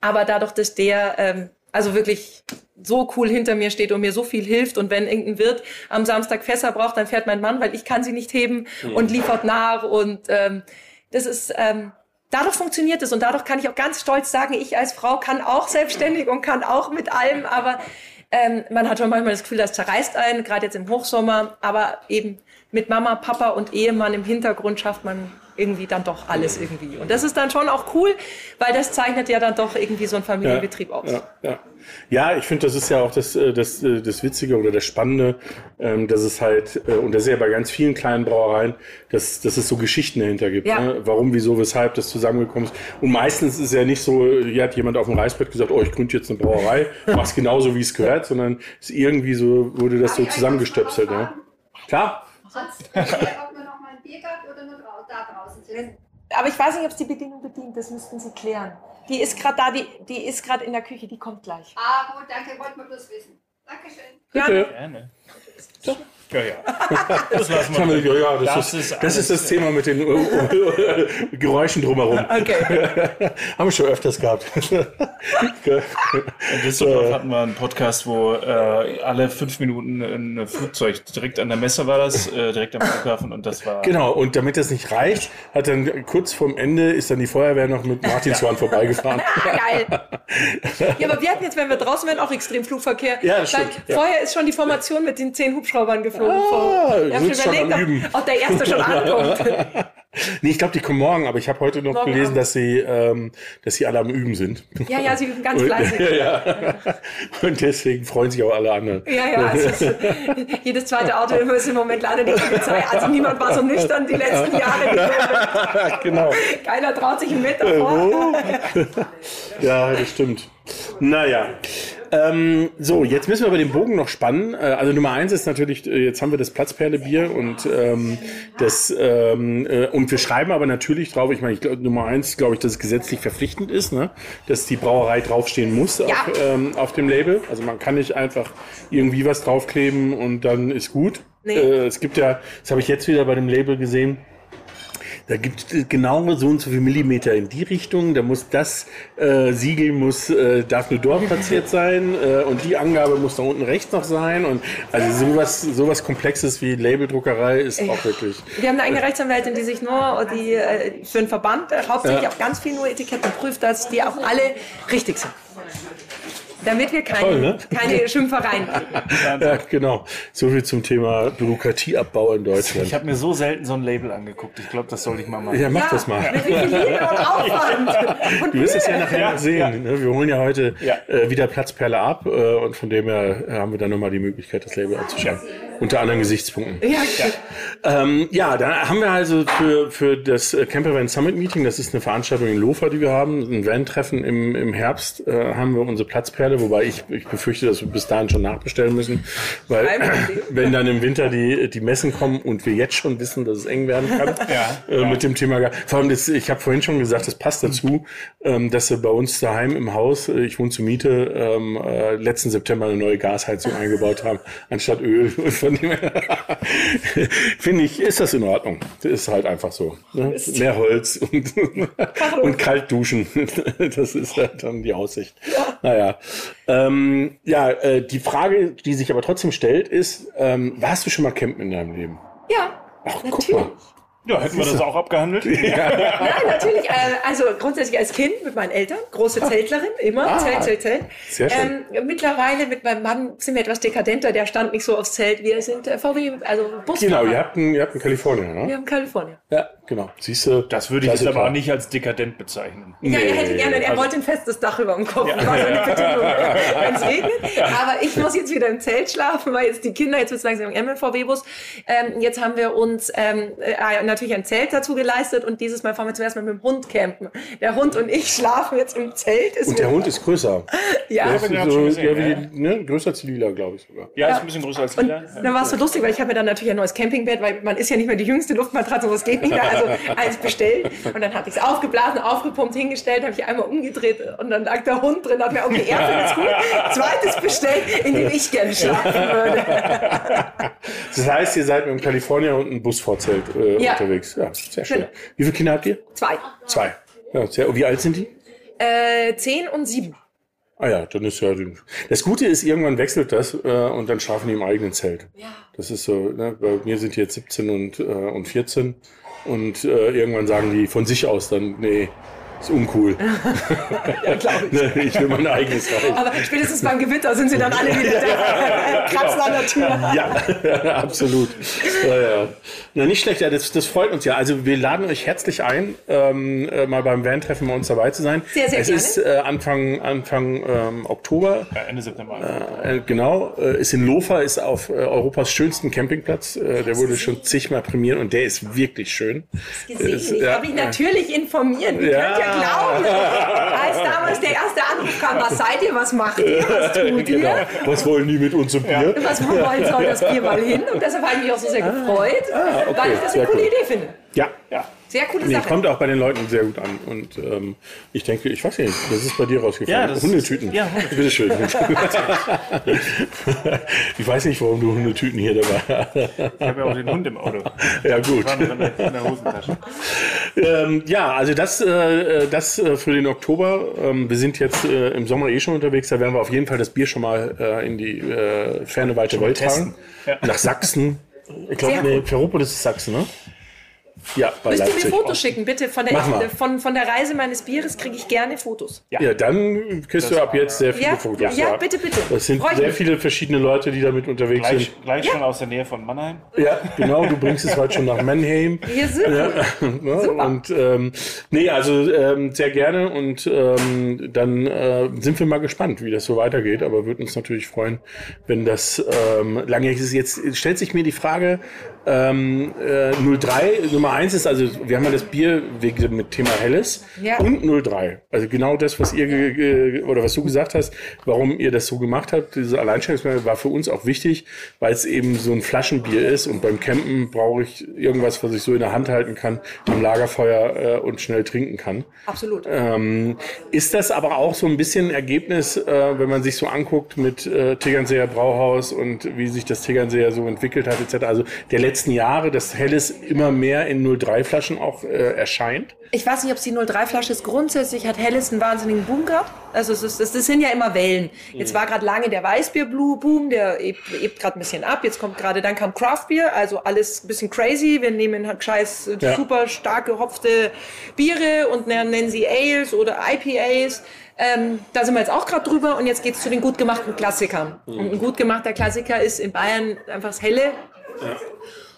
Aber dadurch, dass der, ähm, also wirklich so cool hinter mir steht und mir so viel hilft und wenn irgendein Wirt am Samstag Fässer braucht, dann fährt mein Mann, weil ich kann sie nicht heben mhm. und liefert nach und ähm, das ist ähm, dadurch funktioniert es und dadurch kann ich auch ganz stolz sagen, ich als Frau kann auch selbstständig und kann auch mit allem, aber ähm, man hat schon manchmal das Gefühl, das zerreißt einen, gerade jetzt im Hochsommer, aber eben mit Mama, Papa und Ehemann im Hintergrund schafft man irgendwie dann doch alles irgendwie. Und das ist dann schon auch cool, weil das zeichnet ja dann doch irgendwie so ein Familienbetrieb ja, aus. Ja, ja. ja ich finde, das ist ja auch das, äh, das, äh, das Witzige oder das Spannende, ähm, dass es halt, äh, und das ist ja bei ganz vielen kleinen Brauereien, dass, dass es so Geschichten dahinter gibt. Ja. Ne? Warum, wieso, weshalb das zusammengekommen ist. Und meistens ist es ja nicht so, hier hat jemand auf dem Reißbrett gesagt, oh, ich gründe jetzt eine Brauerei, mach's genauso, wie es gehört, sondern es ist irgendwie so, wurde das so zusammengestöpselt. Ja. Klar. Sonst, ob man noch mal ein Bier gab oder nur da draußen sitzen. Aber ich weiß nicht, ob es die Bedienung bedient, das müssten Sie klären. Die ist gerade da, die, die ist gerade in der Küche, die kommt gleich. Ah, gut, danke, wollten wir bloß wissen. Dankeschön. Bitte. Gerne. So. Ja, ja. Das lassen wir. Ja, ja, das, das, ist, ist das ist das Thema mit den Geräuschen drumherum. Okay. Haben wir schon öfters gehabt. In Düsseldorf hatten wir einen Podcast, wo äh, alle fünf Minuten ein Flugzeug direkt an der Messe war das, äh, direkt am Flughafen und das war. Genau, und damit das nicht reicht, hat dann kurz vorm Ende ist dann die Feuerwehr noch mit Martinshorn vorbeigefahren. Geil. Ja, aber wir hatten jetzt, wenn wir draußen wären, auch extrem Flugverkehr. Ja, das stimmt. Ja. Vorher ist schon die Formation mit den zehn Hubschraubern geflogen. Ah, wir haben schon überlegt, ob, ob der erste schon ankommt. Nee, ich glaube, die kommen morgen, aber ich habe heute noch morgen gelesen, dass sie, ähm, dass sie alle am Üben sind. Ja, ja, sie üben ganz fleißig. ja, ja. Und deswegen freuen sich auch alle anderen. Ja, ja. Also jedes zweite Auto ist im Moment leider die Polizei. Also niemand war so nüchtern die letzten Jahre. genau. Keiner traut sich einen Meter vor. ja, das stimmt. Naja. Ähm, so, jetzt müssen wir aber den Bogen noch spannen. Äh, also Nummer eins ist natürlich, äh, jetzt haben wir das Platzperlebier und ähm, das ähm, äh, und wir schreiben aber natürlich drauf, ich meine, ich glaub, Nummer eins glaube ich, dass es gesetzlich verpflichtend ist, ne? dass die Brauerei draufstehen muss ja. auf, ähm, auf dem Label. Also man kann nicht einfach irgendwie was draufkleben und dann ist gut. Nee. Äh, es gibt ja, das habe ich jetzt wieder bei dem Label gesehen, da gibt es genau so und so viel Millimeter in die Richtung. Da muss das äh, Siegel muss äh, darf nur dort platziert sein äh, und die Angabe muss da unten rechts noch sein und also sowas sowas Komplexes wie Labeldruckerei ist ja. auch wirklich. Wir haben eine eigene Rechtsanwältin, die sich nur die äh, für den Verband äh, hauptsächlich ja. auf ganz viel nur Etiketten prüft, dass die auch alle richtig sind damit wir keine, Toll, ne? keine Schimpfereien Ja, genau. So viel zum Thema Bürokratieabbau in Deutschland. Ich habe mir so selten so ein Label angeguckt. Ich glaube, das sollte ich mal machen. Ja, mach ja, das mal. Mit viel Liebe und Aufwand. Und du wirst es ja nachher ja. sehen. Ne? Wir holen ja heute ja. Äh, wieder Platzperle ab äh, und von dem her haben wir dann nochmal die Möglichkeit, das Label anzuschauen. Unter anderen Gesichtspunkten. Ja, ja. Ähm, ja, da haben wir also für, für das Camper Van Summit Meeting, das ist eine Veranstaltung in Lofa, die wir haben, ein Van-Treffen im, im Herbst, äh, haben wir unsere Platzperle, wobei ich, ich befürchte, dass wir bis dahin schon nachbestellen müssen, weil wenn dann im Winter die, die Messen kommen und wir jetzt schon wissen, dass es eng werden kann ja, äh, ja. mit dem Thema. Vor allem, das, ich habe vorhin schon gesagt, das passt dazu, ähm, dass wir bei uns daheim im Haus, äh, ich wohne zur Miete, ähm, äh, letzten September eine neue Gasheizung eingebaut haben, anstatt Öl. Von dem finde ich, ist das in Ordnung. Das ist halt einfach so. Ne? Mehr Holz und, und kalt duschen. Das ist halt dann die Aussicht. Ja. Naja. Ähm, ja, äh, die Frage, die sich aber trotzdem stellt, ist, ähm, warst du schon mal campen in deinem Leben? Ja. Ach, natürlich. guck mal. Ja, hätten wir das auch abgehandelt? Ja. Nein, natürlich. Äh, also grundsätzlich als Kind mit meinen Eltern, große ah. Zeltlerin, immer, ah, Zelt, Zelt, Zelt. Sehr schön. Ähm, mittlerweile mit meinem Mann sind wir etwas dekadenter, der stand nicht so aufs Zelt. Wir sind äh, VW, also Busfahrer. Genau, ihr habt einen, ihr habt einen Kalifornier, ne? Wir haben Kalifornier. Ja, genau. Siehst du, das würde ich jetzt aber auch nicht als dekadent bezeichnen. Ja, nee, er hätte gerne, er also, wollte ein festes Dach über dem Kopf, ja. eine Bedingung, wenn es regnet. Ja. Aber ich muss jetzt wieder im Zelt schlafen, weil jetzt die Kinder, jetzt wird es langsam im MVW-Bus. Ähm, jetzt haben wir uns ähm, äh, natürlich ein Zelt dazu geleistet und dieses Mal fahren wir zuerst mal mit dem Hund campen. Der Hund und ich schlafen jetzt im Zelt. Ist und der Hund ist größer. ja. Der ist so, gesehen, ja, wie, ne, größer als Lila, glaube ich sogar. Ja, ja, ist ein bisschen größer als Lila. Und dann war es so lustig, weil ich habe mir dann natürlich ein neues Campingbett, weil man ist ja nicht mehr die jüngste Luftmatratze, was geht nicht mehr, also eins bestellt. Und dann habe ich es aufgeblasen, aufgepumpt, hingestellt, habe ich einmal umgedreht und dann lag der Hund drin, hat mir, okay, er findet es gut. Zweites bestellt, in dem ich gerne schlafen würde. das heißt, ihr seid mit dem Kalifornier und einem Busvorzelt äh, ja. Unterwegs. Ja, sehr schön. Genau. Wie viele Kinder habt ihr? Zwei. Zwei. Ja, sehr, wie alt sind die? Äh, zehn und sieben. Ah ja, dann ist ja. Das Gute ist, irgendwann wechselt das äh, und dann schlafen die im eigenen Zelt. Ja. Das ist so, ne, bei mir sind die jetzt 17 und, äh, und 14 und äh, irgendwann sagen die von sich aus dann, nee, ist uncool. ja, glaube ich. Ne, ich will mein eigenes Reich. Aber spätestens beim Gewitter sind sie dann alle wieder da. Kratzen an der Tür. Ja, absolut. Ja, ja. Na, nicht schlecht, ja, das, das freut uns ja. Also wir laden euch herzlich ein, ähm, äh, mal beim Van-Treffen bei uns dabei zu sein. Sehr, sehr es gerne. ist äh, Anfang, Anfang ähm, Oktober. Ja, Ende September. Äh, genau. Äh, ist in Lofa, ist auf äh, Europas schönsten Campingplatz. Äh, der wurde schon zigmal prämiert und der ist wirklich schön. Das gesehen. ich ja, habe mich natürlich informiert. Wie ja. Glauben. Als damals der erste Anruf kam, was seid ihr, was macht ihr, was tut ihr? Genau. Was wollen die mit uns zum Bier? Ja. Was wollen soll das Bier mal hin? Und deshalb habe ich mich auch so sehr ah. gefreut, ah, okay. weil ich das eine coole cool. Idee finde. Ja, ja. Sehr coole nee, Sache. kommt auch bei den Leuten sehr gut an. Und ähm, ich denke, ich weiß nicht, das ist bei dir rausgefallen. Ja, das Hundetüten. Ist, ja, Hundetüten. Bitteschön. ich weiß nicht, warum du Hundetüten hier dabei hast. Ich habe ja auch den Hund im Auto. Ja, gut. In der, in der Hosentasche. Ähm, ja, also das, äh, das äh, für den Oktober. Ähm, wir sind jetzt äh, im Sommer eh schon unterwegs. Da werden wir auf jeden Fall das Bier schon mal äh, in die äh, ferne, weite Welt tragen. Ja. Nach Sachsen. Ich glaube, nee. Ferropolis ist Sachsen, ne? Ja, bei Müsst ihr mir Fotos schicken, bitte. Von der, Mach von, von der Reise meines Bieres kriege ich gerne Fotos. Ja, dann kriegst du ab jetzt sehr viele Ja, Fotos. ja, bitte, bitte. Das sind Freu ich sehr mich. viele verschiedene Leute, die damit unterwegs Gleich, sind. gleich schon aus der Nähe von Mannheim. Ja, genau. Du bringst es heute schon nach Mannheim. Wir sind Ne? Und ähm, nee, also ähm, sehr gerne und ähm, dann äh, sind wir mal gespannt, wie das so weitergeht. Aber würden uns natürlich freuen, wenn das ähm, langjährig ist. Jetzt stellt sich mir die Frage, ähm, äh, 03, Nummer 1 ist, also wir haben ja das Bier mit Thema Helles Ja. und 03. Also genau das, was ihr oder was du gesagt hast, warum ihr das so gemacht habt, diese Alleinstellungsmerkmal war für uns auch wichtig, weil es eben so ein Flaschenbier ist und beim Campen brauche ich irgendwas, was ich so in der Hand halten kann, am Lagerfeuer äh, und schnell trinken kann. Absolut. Ähm, ist das aber auch so ein bisschen ein Ergebnis, äh, wenn man sich so anguckt mit äh, Tegernseer Brauhaus und wie sich das Tegernseer so entwickelt hat, etc. Also der letzten Jahre, dass Helles immer mehr in 03-Flaschen auch äh, erscheint? Ich weiß nicht, ob es die 03-Flasche ist. Grundsätzlich hat Helles einen wahnsinnigen Boom gehabt. Also es ist, das, das sind ja immer Wellen. Jetzt war gerade lange der Weißbier-Boom, der hebt, hebt gerade ein bisschen ab. Jetzt kommt gerade, dann kam Craft-Bier, also alles ein bisschen crazy. Wir nehmen halt scheiß Ja. super stark gehopfte Biere und nennen sie Ales oder IPAs. Ähm, da sind wir jetzt auch gerade drüber und jetzt geht's zu den gut gemachten Klassikern. Und ein gut gemachter Klassiker ist in Bayern einfach das Helle.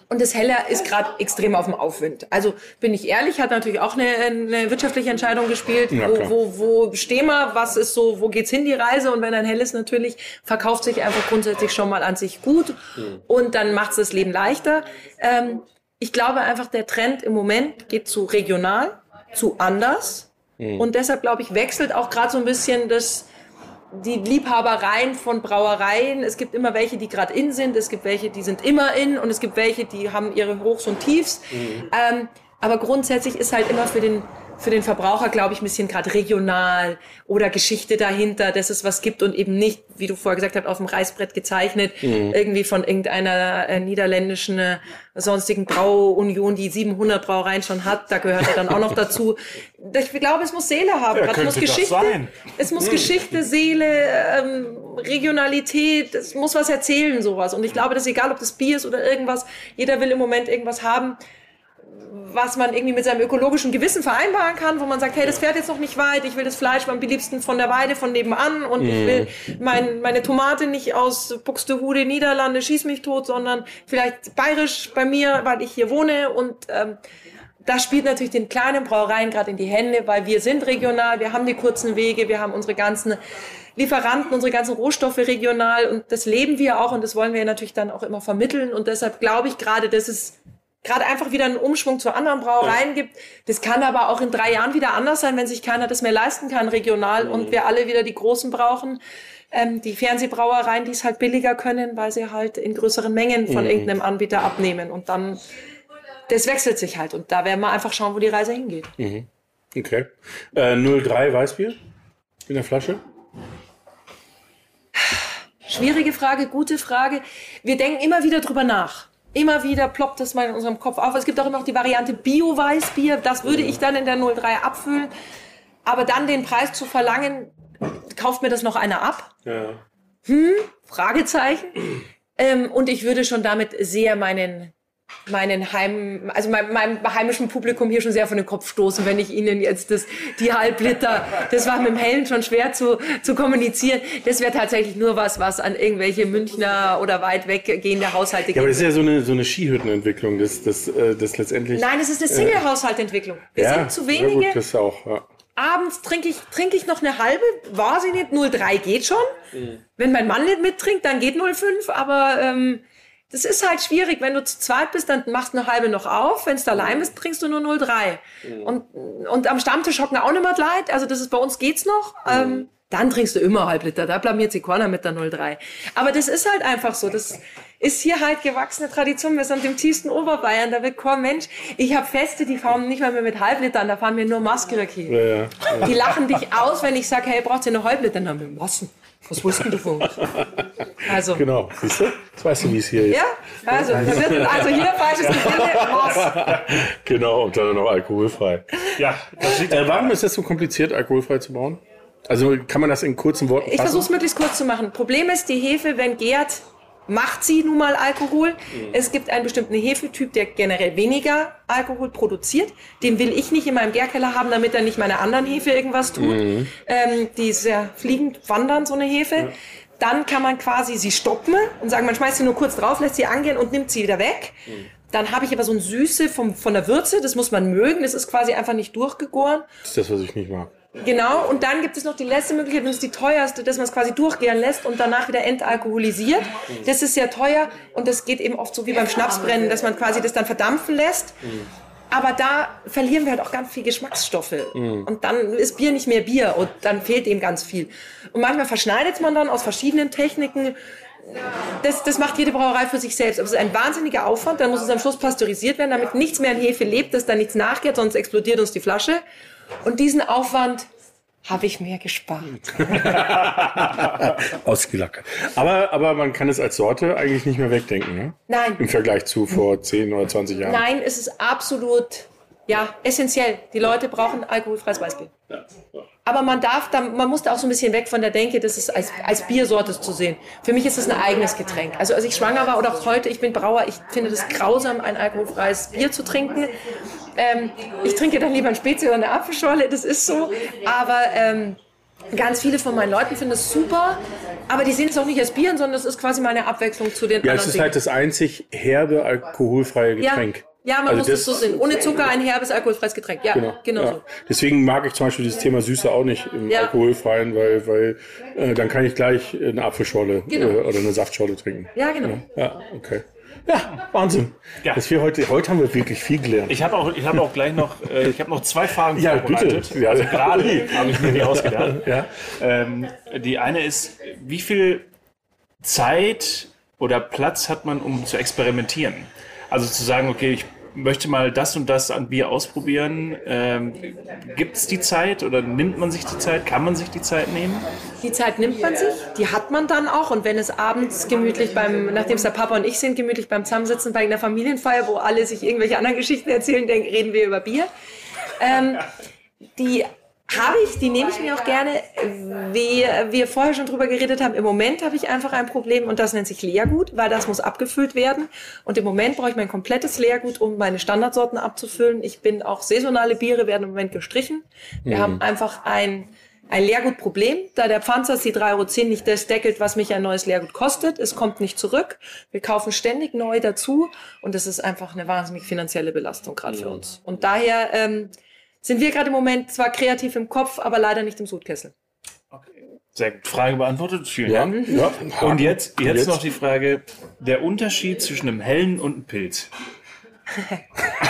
Und das Heller ist gerade extrem auf dem Aufwind. Also bin ich ehrlich, hat natürlich auch eine, eine wirtschaftliche Entscheidung gespielt. Ja, wo, wo, wo stehen wir? Was ist so? Wo geht's hin die Reise? Und wenn ein Helles natürlich verkauft sich einfach grundsätzlich schon mal an sich gut und dann macht's das Leben leichter. Ähm, ich glaube einfach, der Trend im Moment geht zu regional, zu anders. Und deshalb glaube ich wechselt auch gerade so ein bisschen das die Liebhabereien von Brauereien. Es gibt immer welche, die gerade in sind, es gibt welche, die sind immer in und es gibt welche, die haben ihre Hochs und Tiefs. Ähm, aber grundsätzlich ist halt immer für den für den Verbraucher, glaube ich, ein bisschen gerade regional oder Geschichte dahinter, dass es was gibt und eben nicht, wie du vorher gesagt hast, auf dem Reißbrett gezeichnet, irgendwie von irgendeiner äh, niederländischen äh, sonstigen Brauunion, die 700 Brauereien schon hat. Da gehört er dann auch noch dazu. Ich glaube, es muss Seele haben. Ja, Gerade muss Geschichte, sein. es muss Geschichte, Seele, ähm, Regionalität, es muss was erzählen, sowas. Und ich glaube, das ist egal, ob das Bier ist oder irgendwas. Jeder will im Moment irgendwas haben, was man irgendwie mit seinem ökologischen Gewissen vereinbaren kann, wo man sagt, hey, das fährt jetzt noch nicht weit, ich will das Fleisch am liebsten von der Weide von nebenan und ich will mein, meine Tomate nicht aus Buxtehude, Niederlande, schieß mich tot, sondern vielleicht bayerisch bei mir, weil ich hier wohne. Und ähm, das spielt natürlich den kleinen Brauereien gerade in die Hände, weil wir sind regional, wir haben die kurzen Wege, wir haben unsere ganzen Lieferanten, unsere ganzen Rohstoffe regional und das leben wir auch und das wollen wir natürlich dann auch immer vermitteln. Und deshalb glaube ich gerade, dass es gerade einfach wieder einen Umschwung zu anderen Brauereien gibt. Das kann aber auch in drei Jahren wieder anders sein, wenn sich keiner das mehr leisten kann regional und wir alle wieder die Großen brauchen. Ähm, die Fernsehbrauereien, die es halt billiger können, weil sie halt in größeren Mengen von irgendeinem Anbieter abnehmen und dann das wechselt sich halt und da werden wir einfach schauen, wo die Reise hingeht. Okay. Äh, 03 Weißbier in der Flasche? Schwierige Frage, gute Frage. Wir denken immer wieder drüber nach. Immer wieder ploppt das mal in unserem Kopf auf. Es gibt auch immer noch die Variante Bio-Weißbier. Das würde ich dann in der 03 abfüllen. Aber dann den Preis zu verlangen, kauft mir das noch einer ab? Ja. Fragezeichen. Ähm, und ich würde schon damit sehr meinen meinen Heim, also meinem, meinem heimischen Publikum hier schon sehr von den Kopf stoßen, wenn ich ihnen jetzt das, die Halbliter, das war mit dem Hellen schon schwer zu, zu kommunizieren. Das wäre tatsächlich nur was, was an irgendwelche Münchner oder weit weggehende Haushalte Ja, aber das geht. ist ja so eine, so eine Skihüttenentwicklung, das, das, äh, das letztendlich. Nein, es ist eine Single-Haushaltentwicklung. Wir ja, sind zu Ja, wenige. gut, das auch. Ja. Abends trinke ich, trinke ich noch eine halbe, weiß ich nicht, 0,3 geht schon. Wenn mein Mann nicht mittrinkt, dann geht 0,5, aber ähm, das ist halt schwierig. Wenn du zu zweit bist, dann machst du eine halbe noch auf. Wenn du allein bist, trinkst du nur 0,3. Und, und am Stammtisch hocken auch nicht mehr Leid. Also das ist bei uns geht's noch. Ähm, dann trinkst du immer halb Liter. Da blamiert sich keiner mit der 0,3. Aber das ist halt einfach so. Das, ist hier halt gewachsene Tradition. Wir sind im tiefsten Oberbayern. Da wird kein Mensch. Ich habe Feste, die fahren nicht mal mehr mit Halblitern, da fahren wir nur Maskeraki. Ja, ja, ja. Die lachen dich aus, wenn ich sage, hey, braucht ihr eine Halbliter? Dann haben wir Massen. Was wussten du von uns? Also. Genau, siehst du? Jetzt weißt du, wie es hier ist. Ja, also, wird, also hier falsches Gelände, was? Genau, und dann noch alkoholfrei. Ja, das sieht äh, warum ist das so kompliziert, alkoholfrei zu bauen? Also kann man das in kurzen Worten Ich versuche es möglichst kurz zu machen. Problem ist, die Hefe, wenn gärt, macht sie nun mal Alkohol. Mhm. Es gibt einen bestimmten Hefetyp, der generell weniger Alkohol produziert. Den will ich nicht in meinem Gärkeller haben, damit er nicht meine anderen Hefe irgendwas tut. Mhm. Ähm, die ist ja fliegend wandern, so eine Hefe. Ja. Dann kann man quasi sie stoppen und sagen, man schmeißt sie nur kurz drauf, lässt sie angehen und nimmt sie wieder weg. Mhm. Dann habe ich aber so ein Süße vom, von der Würze, das muss man mögen. Das ist quasi einfach nicht durchgegoren. Das ist das, was ich nicht mag. Genau, und dann gibt es noch die letzte Möglichkeit, und das ist die teuerste, dass man es quasi durchgehen lässt und danach wieder entalkoholisiert. Das ist sehr teuer und das geht eben oft so wie beim Schnapsbrennen, dass man quasi das dann verdampfen lässt. Aber da verlieren wir halt auch ganz viel Geschmacksstoffe. Und dann ist Bier nicht mehr Bier und dann fehlt eben ganz viel. Und manchmal verschneidet man dann aus verschiedenen Techniken. Das, das macht jede Brauerei für sich selbst. Aber es ist ein wahnsinniger Aufwand. Dann muss es am Schluss pasteurisiert werden, damit nichts mehr in Hefe lebt, dass da nichts nachgeht, sonst explodiert uns die Flasche. Und diesen Aufwand habe ich mir gespart. Ausgelackert. Aber, aber man kann es als Sorte eigentlich nicht mehr wegdenken, ne? Nein. Im Vergleich zu vor 10 oder 20 Jahren. Nein, es ist absolut, ja, essentiell. Die Leute brauchen alkoholfreies Weißbier. Ja. Aber man darf, da, man muss da auch so ein bisschen weg von der Denke, das ist als, als Biersorte zu sehen. Für mich ist es ein eigenes Getränk. Also als ich schwanger war oder auch heute, ich bin Brauer, ich finde das grausam, ein alkoholfreies Bier zu trinken. Ähm, ich trinke dann lieber ein Spezi oder eine Apfelschorle, das ist so. Aber ähm, ganz viele von meinen Leuten finden es super. Aber die sehen es auch nicht als Bier, sondern es ist quasi meine Abwechslung zu den ja, anderen. Ja, es ist Dingen. halt das einzig herbe alkoholfreie Getränk. Ja. Ja, man also muss es so sehen. Ohne Zucker ein herbes, alkoholfreies Getränk. Ja, genau, genau ja. so. Deswegen mag ich zum Beispiel dieses Thema Süße auch nicht im ja. alkoholfreien, weil, weil äh, dann kann ich gleich eine Apfelschorle genau. äh, oder eine Saftschorle trinken. Ja, genau. Ja, ja okay. Ja, Wahnsinn. Ja. Dass wir heute, heute haben wir wirklich viel gelernt. Ich habe auch, ich habe auch gleich noch, äh, ich habe noch zwei Fragen ja, vorbereitet. Bitte. Ja, also gerade habe ich mir die ausgedacht. Ja. Ähm, die eine ist, wie viel Zeit oder Platz hat man, um zu experimentieren? Also zu sagen, okay, ich möchte mal das und das an Bier ausprobieren. Ähm, Gibt es die Zeit oder nimmt man sich die Zeit? Kann man sich die Zeit nehmen? Die Zeit nimmt man sich, die hat man dann auch. Und wenn es abends gemütlich beim, nachdem es der Papa und ich sind, gemütlich beim Zusammensitzen bei einer Familienfeier, wo alle sich irgendwelche anderen Geschichten erzählen, denken, reden wir über Bier. Ähm, die habe ich, die nehme ich mir auch gerne. Wie wir vorher schon drüber geredet haben, im Moment habe ich einfach ein Problem und das nennt sich Leergut, weil das muss abgefüllt werden. Und im Moment brauche ich mein komplettes Leergut, um meine Standardsorten abzufüllen. Ich bin auch saisonale Biere werden im Moment gestrichen. Wir mhm. haben einfach ein, ein Leergutproblem, da der Pfanzer die 3,10 Euro nicht das deckelt, was mich ein neues Leergut kostet. Es kommt nicht zurück. Wir kaufen ständig neu dazu und das ist einfach eine wahnsinnig finanzielle Belastung gerade für uns. Und daher ähm, sind wir gerade im Moment zwar kreativ im Kopf, aber leider nicht im Sudkessel. Okay. Sehr gut. Frage beantwortet. Vielen ja, Dank. Ja. Und jetzt, jetzt, jetzt noch die Frage, der Unterschied zwischen einem hellen und einem Pilz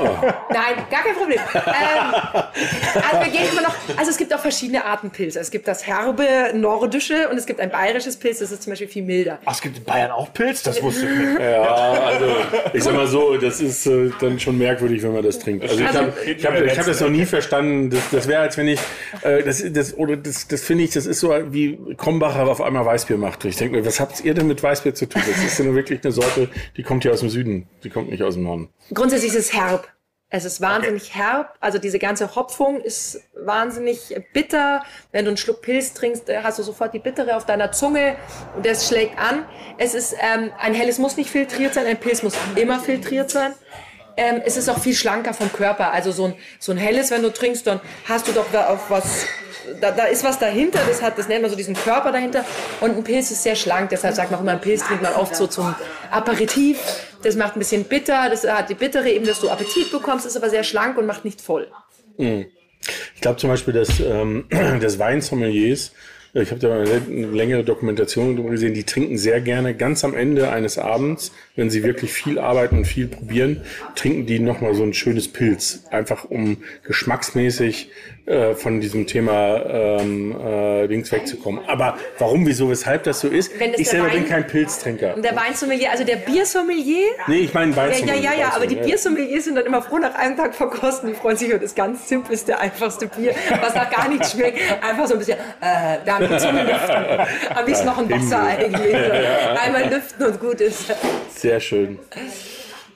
oh. Nein, gar kein Problem. Ähm, also wir gehen immer noch, also es gibt auch verschiedene Arten Pilze. Es gibt das herbe nordische und es gibt ein bayerisches Pilz, das ist zum Beispiel viel milder. Ach, es gibt in Bayern auch Pilz? Das wusste ich nicht. Ja, also ich sag mal so, das ist äh, dann schon merkwürdig, wenn man das trinkt. Also, also ich habe ich hab, ich hab das noch nie verstanden. Das, das wäre, als wenn ich, äh, das, das, oder das, das finde ich, das ist so wie Krombacher auf einmal Weißbier macht. Ich denke mir, was habt ihr denn mit Weißbier zu tun? Das ist ja nur wirklich eine Sorte, die kommt hier aus dem Süden. Die kommt nicht aus dem Norden. Grundsätzlich ist es herb. Es ist wahnsinnig okay. herb. Also diese ganze Hopfung ist wahnsinnig bitter. Wenn du einen Schluck Pilz trinkst, äh, hast du sofort die Bittere auf deiner Zunge und das schlägt an. Es ist ähm, ein helles muss nicht filtriert sein, ein Pilz muss immer filtriert sein. Ähm, es ist auch viel schlanker vom Körper. Also so ein, so ein helles, wenn du trinkst, dann hast du doch da auf was da, da ist was dahinter, das hat, das nennt man so diesen Körper dahinter. Und ein Pilz ist sehr schlank, deshalb sagt man auch immer, ein Pilz trinkt man oft so zum Aperitif. Das macht ein bisschen bitter, das hat die bittere eben, dass du Appetit bekommst, ist aber sehr schlank und macht nicht voll. Mhm. Ich glaube zum Beispiel, dass ähm, das Weinsommeliers Ich habe da eine längere Dokumentation darüber gesehen. Die trinken sehr gerne ganz am Ende eines Abends, wenn sie wirklich viel arbeiten und viel probieren, trinken die nochmal so ein schönes Pilz. Einfach um geschmacksmäßig äh, von diesem Thema ähm, äh, links wegzukommen. Aber warum, wieso, weshalb das so ist? Ich selber Wein, bin kein Pilztrinker. Und der Weinsommelier, also der Biersommelier? Nee, ich meine Weinsommelier. Ja, ja, ja, aber die Biersommeliers sind dann immer froh nach einem Tag verkosten. Die freuen sich über das ganz simpleste, einfachste Bier, was nach gar nichts schmeckt. Einfach so ein bisschen, äh, danke zum Lüften. Am liebsten noch ein Wasser eigentlich. Einmal lüften und gut ist. Sehr schön.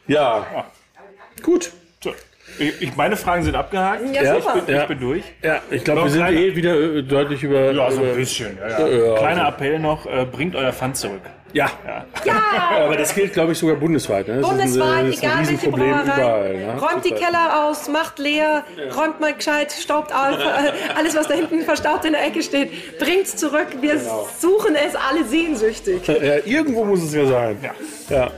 Ja, gut. Ich, meine Fragen sind abgehakt. Ja, ja, ich, bin, ich, bin, durch. Ja, ich glaube, wir sind kleine, eh wieder äh, deutlich über. Ja, so ein bisschen. Ja, ja. Kleiner Appell noch: äh, bringt euer Pfand zurück. Ja. ja. ja. Aber das gilt, glaube ich, sogar bundesweit. Ne? Bundesweit, ist ein, egal welche Brauerei. Überall, ne? Räumt die Keller aus, macht leer, ja. räumt mal gescheit, staubt auf. alles, was da hinten verstaubt in der Ecke steht, bringt's zurück. Wir genau. suchen es alle sehnsüchtig. Ja, irgendwo muss es ja sein. Ja. ja.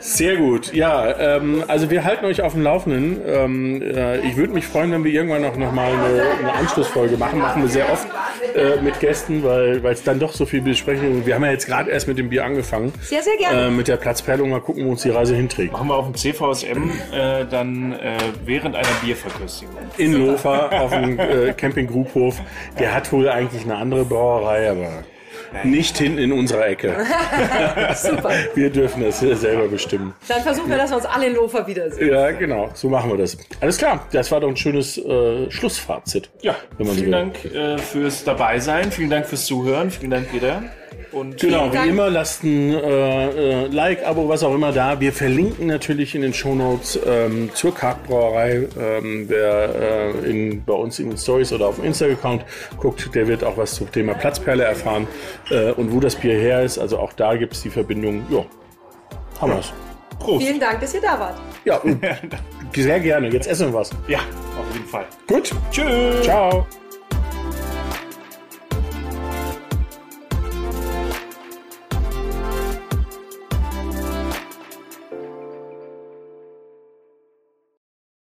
Sehr gut. Ja, ähm, also wir halten euch auf dem Laufenden. Ähm, äh, ich würde mich freuen, wenn wir irgendwann noch, noch mal eine, eine Anschlussfolge machen. Machen wir sehr oft äh, mit Gästen, weil es dann doch so viel Besprechungen. Wir haben ja jetzt gerade erst mit dem Bier angefangen. Sehr, sehr gerne. Äh, mit der Platzperlung mal gucken, wo uns die Reise hinträgt. Machen wir auf dem CVSM äh, dann äh, während einer Bierverköstigung. In Lofer auf dem äh, Camping Grubhof. Der hat wohl eigentlich eine andere Brauerei, aber nicht hinten in unserer Ecke. Super. Wir dürfen das selber bestimmen. Dann versuchen wir, dass wir uns alle in Lofer wiedersehen. Ja, genau. So machen wir das. Alles klar. Das war doch ein schönes äh, Schlussfazit. Ja. vielen so Dank äh, fürs Dabeisein. Vielen Dank fürs Zuhören. Vielen Dank, Peter. Und genau, wie immer, lasst ein äh, äh, Like, Abo, was auch immer da. Wir verlinken natürlich in den Shownotes ähm, zur Kartbrauerei. Ähm, wer äh, in, bei uns in den Stories oder auf dem Insta-Account guckt, der wird auch was zum Thema Platzperle erfahren äh, und wo das Bier her ist. Also auch da gibt es die Verbindung. Ja, haben wir's. Prost. Vielen Dank, dass ihr da wart. Ja, sehr gerne. Jetzt essen wir was. Ja, auf jeden Fall. Gut. Tschüss. Ciao.